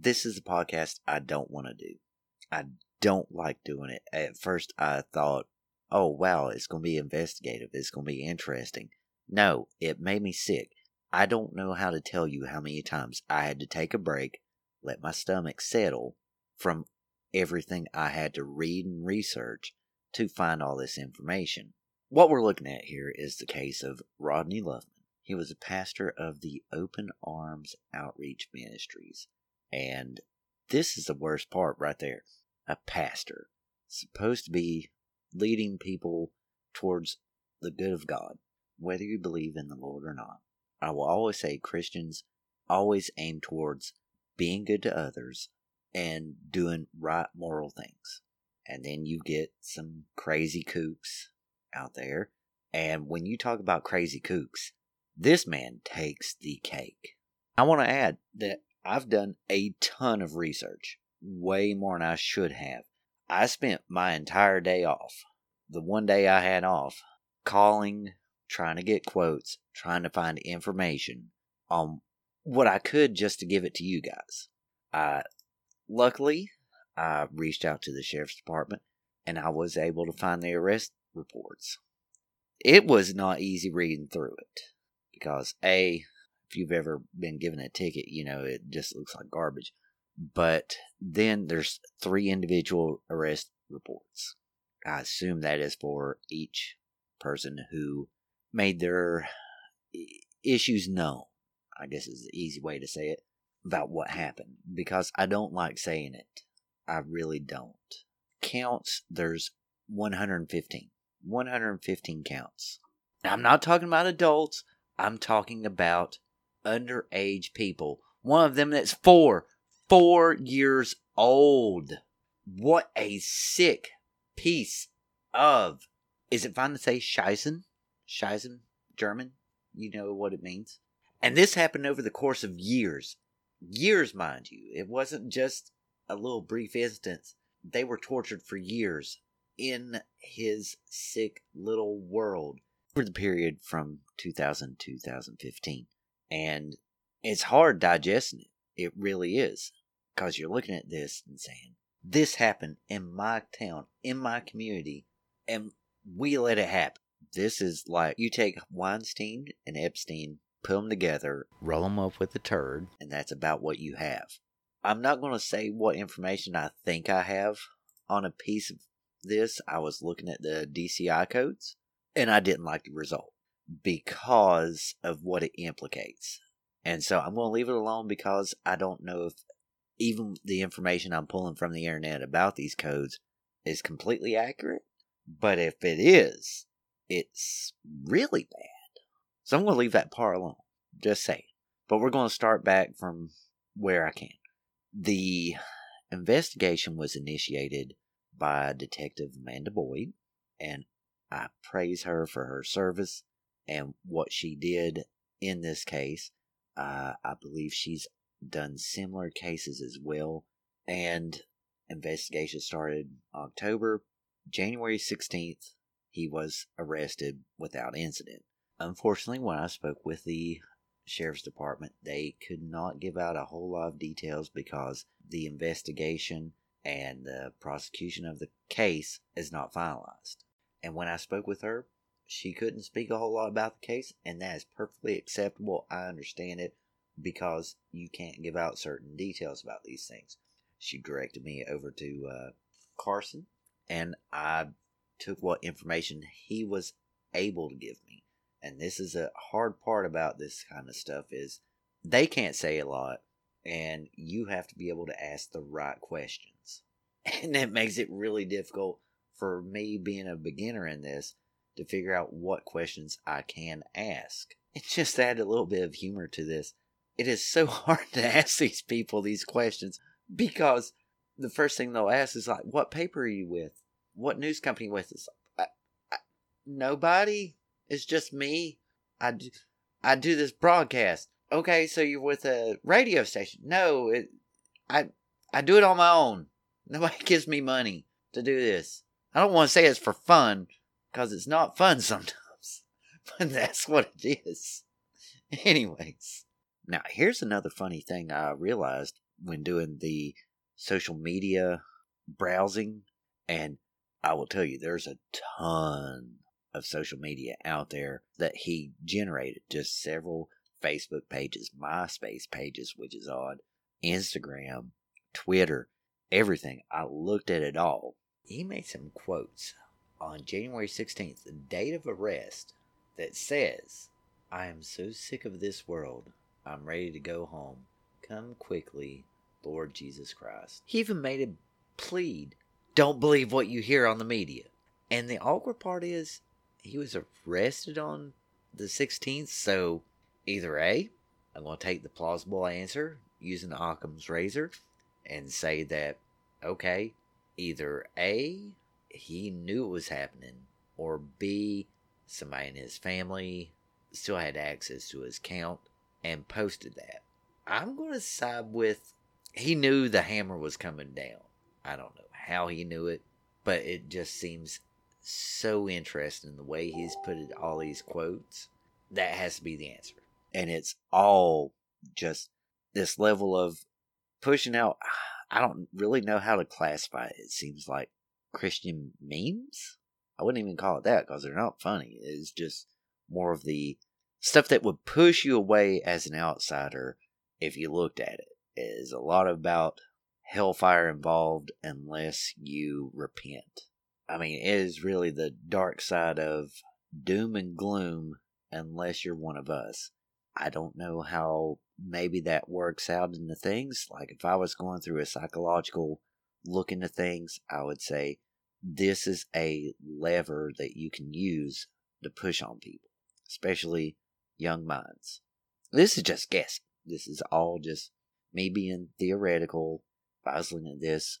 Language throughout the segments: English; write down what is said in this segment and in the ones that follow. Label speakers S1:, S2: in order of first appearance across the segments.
S1: this is a podcast I don't want to do. I don't like doing it. At first, I thought, oh, wow, it's going to be investigative. It's going to be interesting. No, it made me sick. I don't know how to tell you how many times I had to take a break, let my stomach settle from everything I had to read and research to find all this information. What we're looking at here is the case of Rodney Luffman. He was a pastor of the Open Arms Outreach Ministries. And this is the worst part right there. A pastor, supposed to be leading people towards the good of God, whether you believe in the Lord or not. I will always say Christians always aim towards being good to others and doing right moral things. And then you get some crazy kooks out there. And when you talk about crazy kooks, this man takes the cake. I want to add that I've done a ton of research, way more than I should have. I spent my entire day off, the one day I had off, calling, trying to get quotes, trying to find information on what I could just to give it to you guys. I luckily I reached out to the sheriff's department and I was able to find the arrest reports. It was not easy reading through it because A, if you've ever been given a ticket, you know, it just looks like garbage. But then there's three individual arrest reports. I assume that is for each person who made their issues known. I guess is the easy way to say it about what happened because I don't like saying it. I really don't. Counts, there's 115. 115 counts. Now, I'm not talking about adults, I'm talking about underage people. One of them that's four, four years old. What a sick piece of. Is it fine to say Scheißen? Scheißen, German? You know what it means? And this happened over the course of years. Years, mind you. It wasn't just a little brief instance. They were tortured for years in his sick little world for the period from 2000 to 2015. And it's hard digesting it. It really is. Because you're looking at this and saying, this happened in my town, in my community, and we let it happen. This is like you take Weinstein and Epstein, put them together, roll them up with a turd, and that's about what you have. I'm not going to say what information I think I have on a piece of this. I was looking at the DCI codes, and I didn't like the result because of what it implicates. And so I'm going to leave it alone because I don't know if even the information I'm pulling from the internet about these codes is completely accurate. But if it is, it's really bad. So I'm going to leave that part alone. Just say. But we're going to start back from where I can. The investigation was initiated by Detective Amanda Boyd, and I praise her for her service and what she did in this case. Uh, I believe she's done similar cases as well. And investigation started October. January 16th, he was arrested without incident. Unfortunately, when I spoke with the sheriff's department, they could not give out a whole lot of details because the investigation and the prosecution of the case is not finalized. And when I spoke with her, she couldn't speak a whole lot about the case, and that is perfectly acceptable. I understand it because you can't give out certain details about these things. She directed me over to uh, Carson, and I took what information he was able to give me. And this is a hard part about this kind of stuff is they can't say a lot, and you have to be able to ask the right questions. And that makes it really difficult for me being a beginner in this to figure out what questions I can ask. It just add a little bit of humor to this. It is so hard to ask these people these questions because the first thing they'll ask is like, "What paper are you with? What news company with?" It's I, I, nobody. It's just me. I do, I do this broadcast. Okay, so you're with a radio station? No, it, I I do it on my own. Nobody gives me money to do this. I don't want to say it's for fun, because it's not fun sometimes. But that's what it is. Anyways. Now, here's another funny thing I realized when doing the social media browsing, and I will tell you, there's a ton of social media out there that he generated. Just several Facebook pages, MySpace pages, which is odd, Instagram, Twitter, everything. I looked at it all. He made some quotes on January 16th, the date of arrest, that says, I am so sick of this world. I'm ready to go home. Come quickly, Lord Jesus Christ. He even made a plead don't believe what you hear on the media. And the awkward part is, he was arrested on the 16th, so either A, I'm going to take the plausible answer using Occam's razor and say that, okay, either A, he knew it was happening, or B, somebody in his family still had access to his account and posted that. I'm going to side with he knew the hammer was coming down. I don't know how he knew it, but it just seems so interesting the way he's put it, all these quotes. That has to be the answer. And it's all just this level of pushing out. I don't really know how to classify it. It seems like Christian memes. I wouldn't even call it that because they're not funny. It's just more of the stuff that would push you away as an outsider if you looked at it. it is a lot about hellfire involved unless you repent. I mean, it is really the dark side of doom and gloom unless you're one of us. I don't know how maybe that works out in the things. Like if I was going through a psychological look into things, I would say this is a lever that you can use to push on people, especially young minds. This is just guessing. This is all just me being theoretical. Looking at this,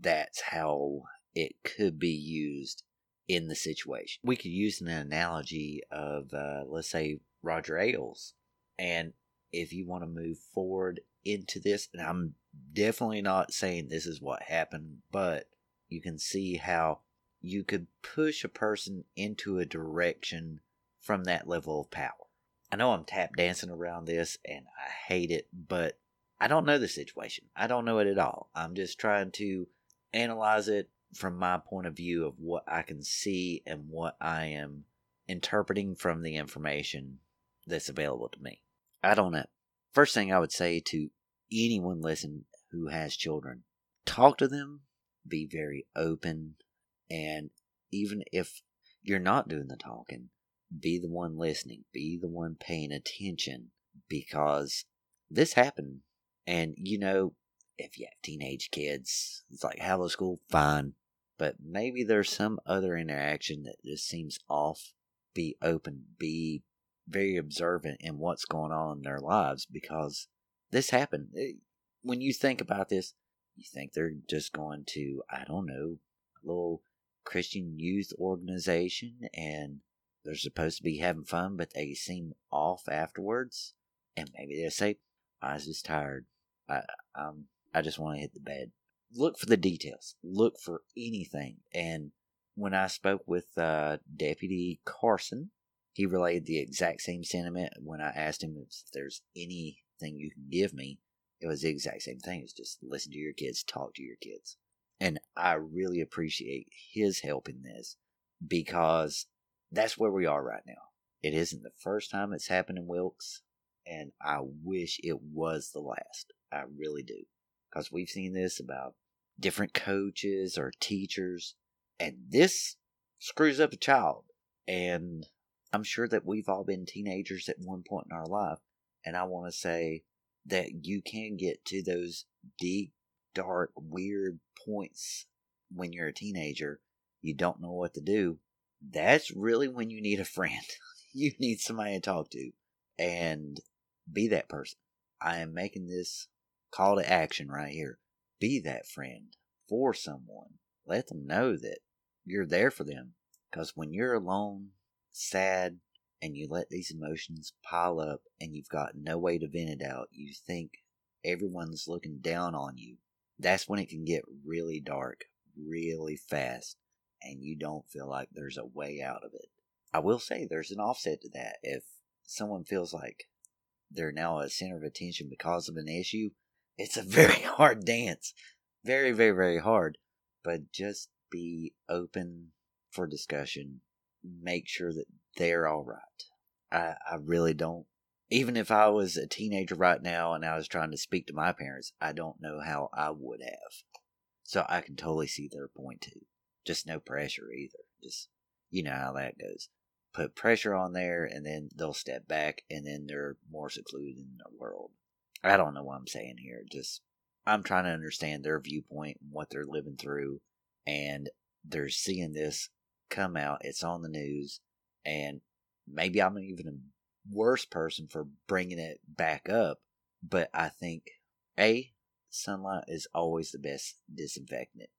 S1: that's how it could be used in the situation. We could use an analogy of, uh, let's say, Roger Ailes. And if you want to move forward into this, and I'm definitely not saying this is what happened, but you can see how you could push a person into a direction from that level of power. I know I'm tap dancing around this and I hate it, but I don't know the situation. I don't know it at all. I'm just trying to analyze it from my point of view of what I can see and what I am interpreting from the information that's available to me. I don't know. First thing I would say to anyone listen who has children, talk to them, be very open, and even if you're not doing the talking, be the one listening, be the one paying attention because this happened. And you know, if you have teenage kids, it's like hello school, fine but maybe there's some other interaction that just seems off. Be open, be very observant in what's going on in their lives because this happened. Eh, when you think about this, you think they're just going to, I don't know, a little Christian youth organization and they're supposed to be having fun, but they seem off afterwards. And maybe they'll say, I was just tired. I, um, I just want to hit the bed look for the details. Look for anything. And when I spoke with uh, Deputy Carson, he relayed the exact same sentiment when I asked him if there's anything you can give me. It was the exact same thing. It's just listen to your kids, talk to your kids. And I really appreciate his help in this because that's where we are right now. It isn't the first time it's happened in Wilkes, and I wish it was the last. I really do because we've seen this about different coaches or teachers, and this screws up a child. And I'm sure that we've all been teenagers at one point in our life, and I want to say that you can get to those deep, dark, weird points when you're a teenager. You don't know what to do. That's really when you need a friend. you need somebody to talk to and be that person. I am making this call to action right here. Be that friend for someone. Let them know that you're there for them. Because when you're alone, sad, and you let these emotions pile up and you've got no way to vent it out, you think everyone's looking down on you. That's when it can get really dark really fast and you don't feel like there's a way out of it. I will say there's an offset to that. If someone feels like they're now a center of attention because of an issue, it's a very hard dance. Very, very, very hard. But just be open for discussion. Make sure that they're all right. I, I really don't. Even if I was a teenager right now and I was trying to speak to my parents, I don't know how I would have. So I can totally see their point too. Just no pressure either. Just, you know how that goes. Put pressure on there and then they'll step back and then they're more secluded in their world. I don't know what I'm saying here. Just, I'm trying to understand their viewpoint and what they're living through. And they're seeing this come out. It's on the news. And maybe I'm even a worse person for bringing it back up. But I think, A, sunlight is always the best disinfectant.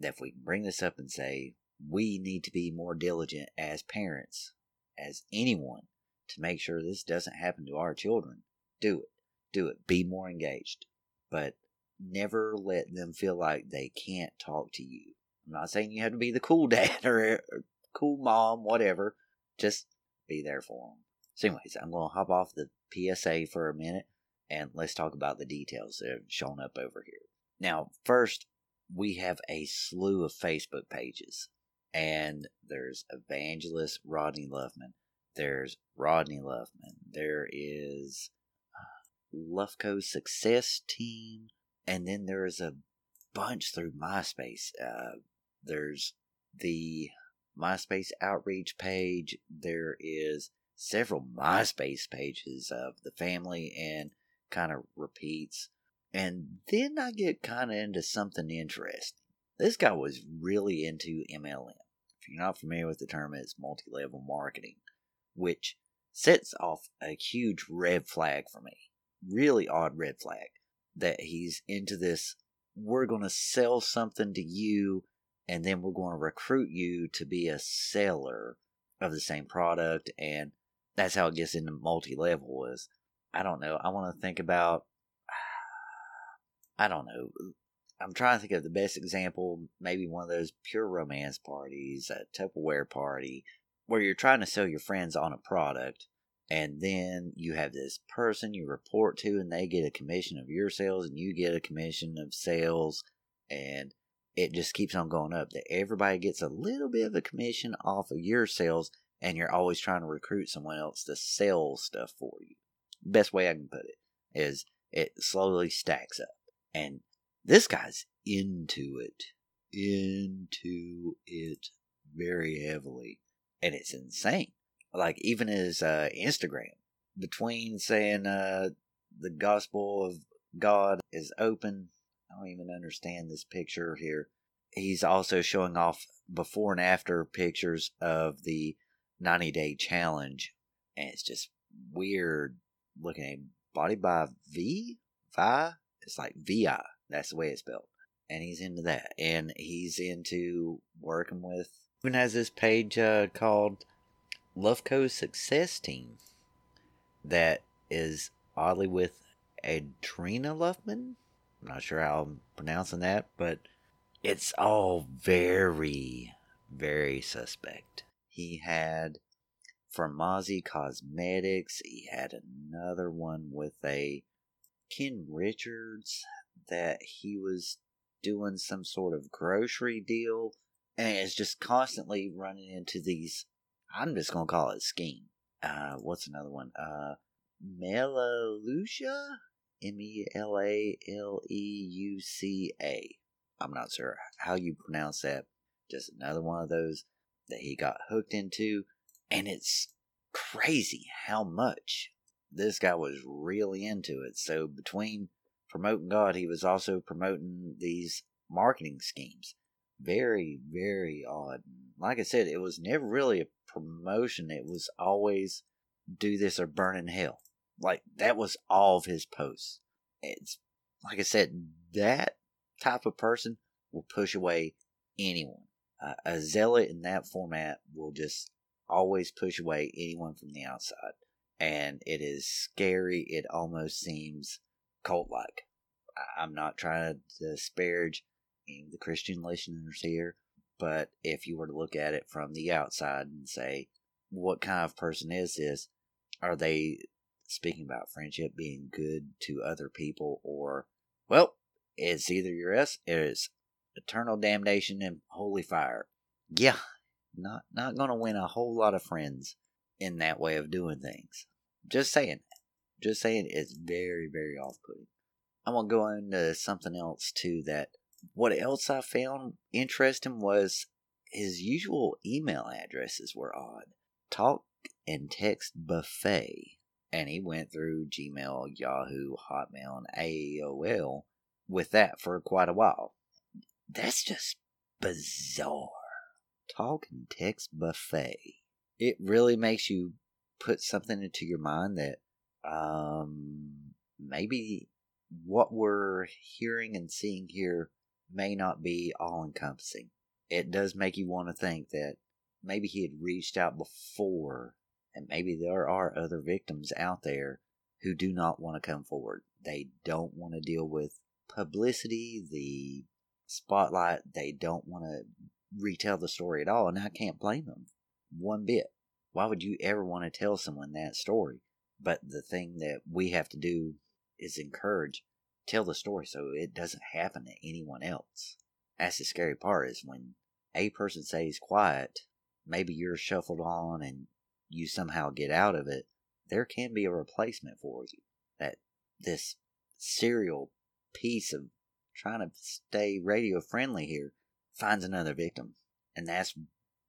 S1: That if we can bring this up and say, we need to be more diligent as parents, as anyone, to make sure this doesn't happen to our children, do it. Do it. Be more engaged. But never let them feel like they can't talk to you. I'm not saying you have to be the cool dad or, or cool mom, whatever. Just be there for them. So, anyways, I'm going to hop off the PSA for a minute and let's talk about the details that have shown up over here. Now, first, we have a slew of Facebook pages, and there's Evangelist Rodney Luffman. There's Rodney Luffman. There is uh, Lufco Success Team, and then there is a bunch through MySpace. Uh, there's the MySpace outreach page. There is several MySpace pages of the family and kind of repeats. And then I get kind of into something interesting. This guy was really into MLM. If you're not familiar with the term, it's multi level marketing, which sets off a huge red flag for me. Really odd red flag that he's into this. We're going to sell something to you, and then we're going to recruit you to be a seller of the same product. And that's how it gets into multi level is I don't know. I want to think about. I don't know. I'm trying to think of the best example. Maybe one of those pure romance parties, a Tupperware party, where you're trying to sell your friends on a product, and then you have this person you report to, and they get a commission of your sales, and you get a commission of sales, and it just keeps on going up. That everybody gets a little bit of a commission off of your sales, and you're always trying to recruit someone else to sell stuff for you best way I can put it is it slowly stacks up. And this guy's into it, into it very heavily. And it's insane. Like, even his uh, Instagram, between saying uh, the gospel of God is open, I don't even understand this picture here. He's also showing off before and after pictures of the 90 day challenge. And it's just weird looking at Body by V? Vi? It's like VI. That's the way it's spelled. And he's into that. And he's into working with, even has this page uh, called Loveco Success Team that is oddly with Adrena Luffman. I'm not sure how I'm pronouncing that, but it's all very, very suspect. He had Mozzie Cosmetics. He had another one with a Ken Richards that he was doing some sort of grocery deal. And it's just constantly running into these, I'm just going to call it scheme. Uh, what's another one? Uh, Melalucia? M E L A L E U C A. I'm not sure how you pronounce that. Just another one of those that he got hooked into and it's crazy how much this guy was really into it. So between promoting God, he was also promoting these marketing schemes. Very, very odd. Like I said, it was never really a promotion. It was always do this or burn in hell. Like that was all of his posts. It's like I said, that type of person will push away anyone. Uh, a zealot in that format will just always push away anyone from the outside. And it is scary. It almost seems cult like. I'm not trying to disparage the Christian listeners here, but if you were to look at it from the outside and say, what kind of person is this? Are they speaking about friendship being good to other people, or, well, it's either your S, it's eternal damnation and holy fire. Yeah, not not gonna win a whole lot of friends in that way of doing things. Just saying. Just saying it's very, very off putting. I'm gonna go into something else too that what else I found interesting was his usual email addresses were odd. Talk and text buffet. And he went through Gmail, Yahoo, Hotmail, and AOL with that for quite a while. That's just bizarre. Talk and text buffet. It really makes you put something into your mind that um, maybe what we're hearing and seeing here may not be all encompassing. It does make you want to think that maybe he had reached out before, and maybe there are other victims out there who do not want to come forward. They don't want to deal with publicity, the spotlight. They don't want to retell the story at all, and I can't blame them one bit. Why would you ever want to tell someone that story? But the thing that we have to do is encourage, tell the story so it doesn't happen to anyone else. That's the scary part is when a person stays quiet, maybe you're shuffled on and you somehow get out of it, there can be a replacement for you. That this serial piece of trying to stay radio friendly here finds another victim. And that's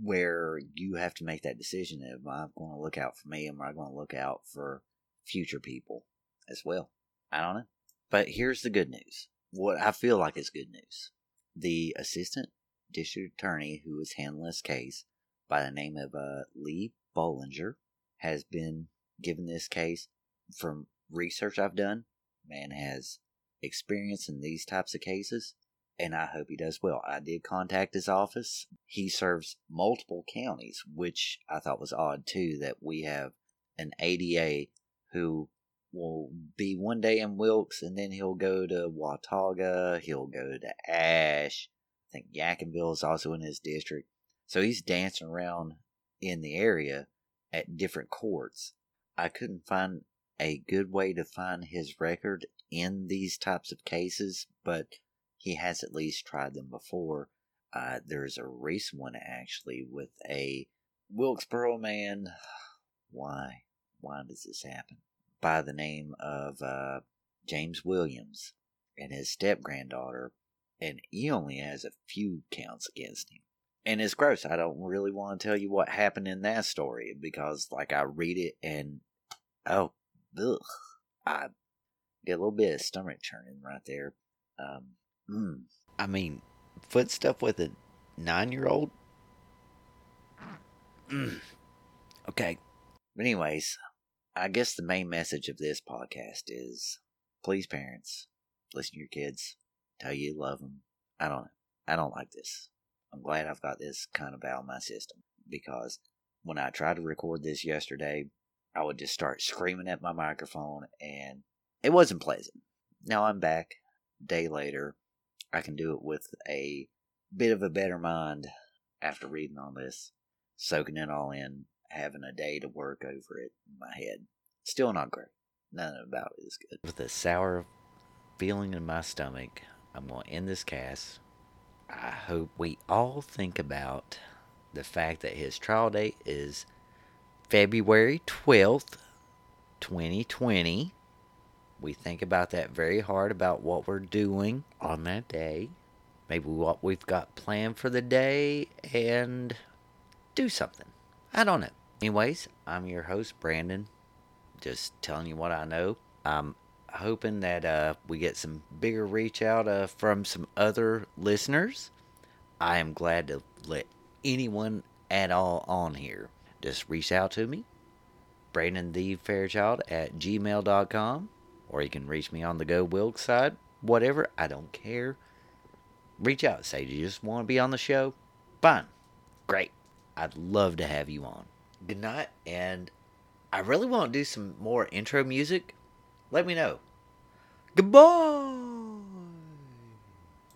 S1: where you have to make that decision. Am I going to look out for me? Am I going to look out for future people as well? I don't know. But here's the good news. What I feel like is good news. The assistant district attorney who was handling this case by the name of uh, Lee Bollinger has been given this case from research I've done. Man has experience in these types of cases and I hope he does well. I did contact his office. He serves multiple counties, which I thought was odd too, that we have an ADA who will be one day in Wilkes and then he'll go to Watauga, he'll go to Ashe. I think Yadkinville is also in his district. So he's dancing around in the area at different courts. I couldn't find a good way to find his record in these types of cases, but he has at least tried them before. Uh, there's a recent one actually with a Wilkesboro man. Why? Why does this happen? By the name of uh, James Williams and his step granddaughter, and he only has a few counts against him. And it's gross. I don't really want to tell you what happened in that story because, like, I read it and oh, ugh, I get a little bit of stomach churning right there. Um, Mm. I mean, foot stuff with a nine year old? Mm. Okay. But, anyways, I guess the main message of this podcast is please, parents, listen to your kids, tell you you love them. I don't I don't like this. I'm glad I've got this kind of out of my system because when I tried to record this yesterday, I would just start screaming at my microphone and it wasn't pleasant. Now I'm back day later I can do it with a bit of a better mind after reading all this, soaking it all in, having a day to work over it in my head. Still not great. None about it is good. With a sour feeling in my stomach, I'm going to end this cast. I hope we all think about the fact that his trial date is February 12th, 2020 we think about that very hard about what we're doing on that day, maybe what we've got planned for the day, and do something. I don't know. Anyways, I'm your host, Brandon. Just telling you what I know. I'm hoping that uh, we get some bigger reach out uh, from some other listeners. I am glad to let anyone at all on here just reach out to me. Brandon the Fairchild at gmail.com or you can reach me on the Go Wilkes side. Whatever, I don't care. Reach out. Say, you just want to be on the show? Fine. Great. I'd love to have you on. Good night, and I really want to do some more intro music. Let me know. Goodbye.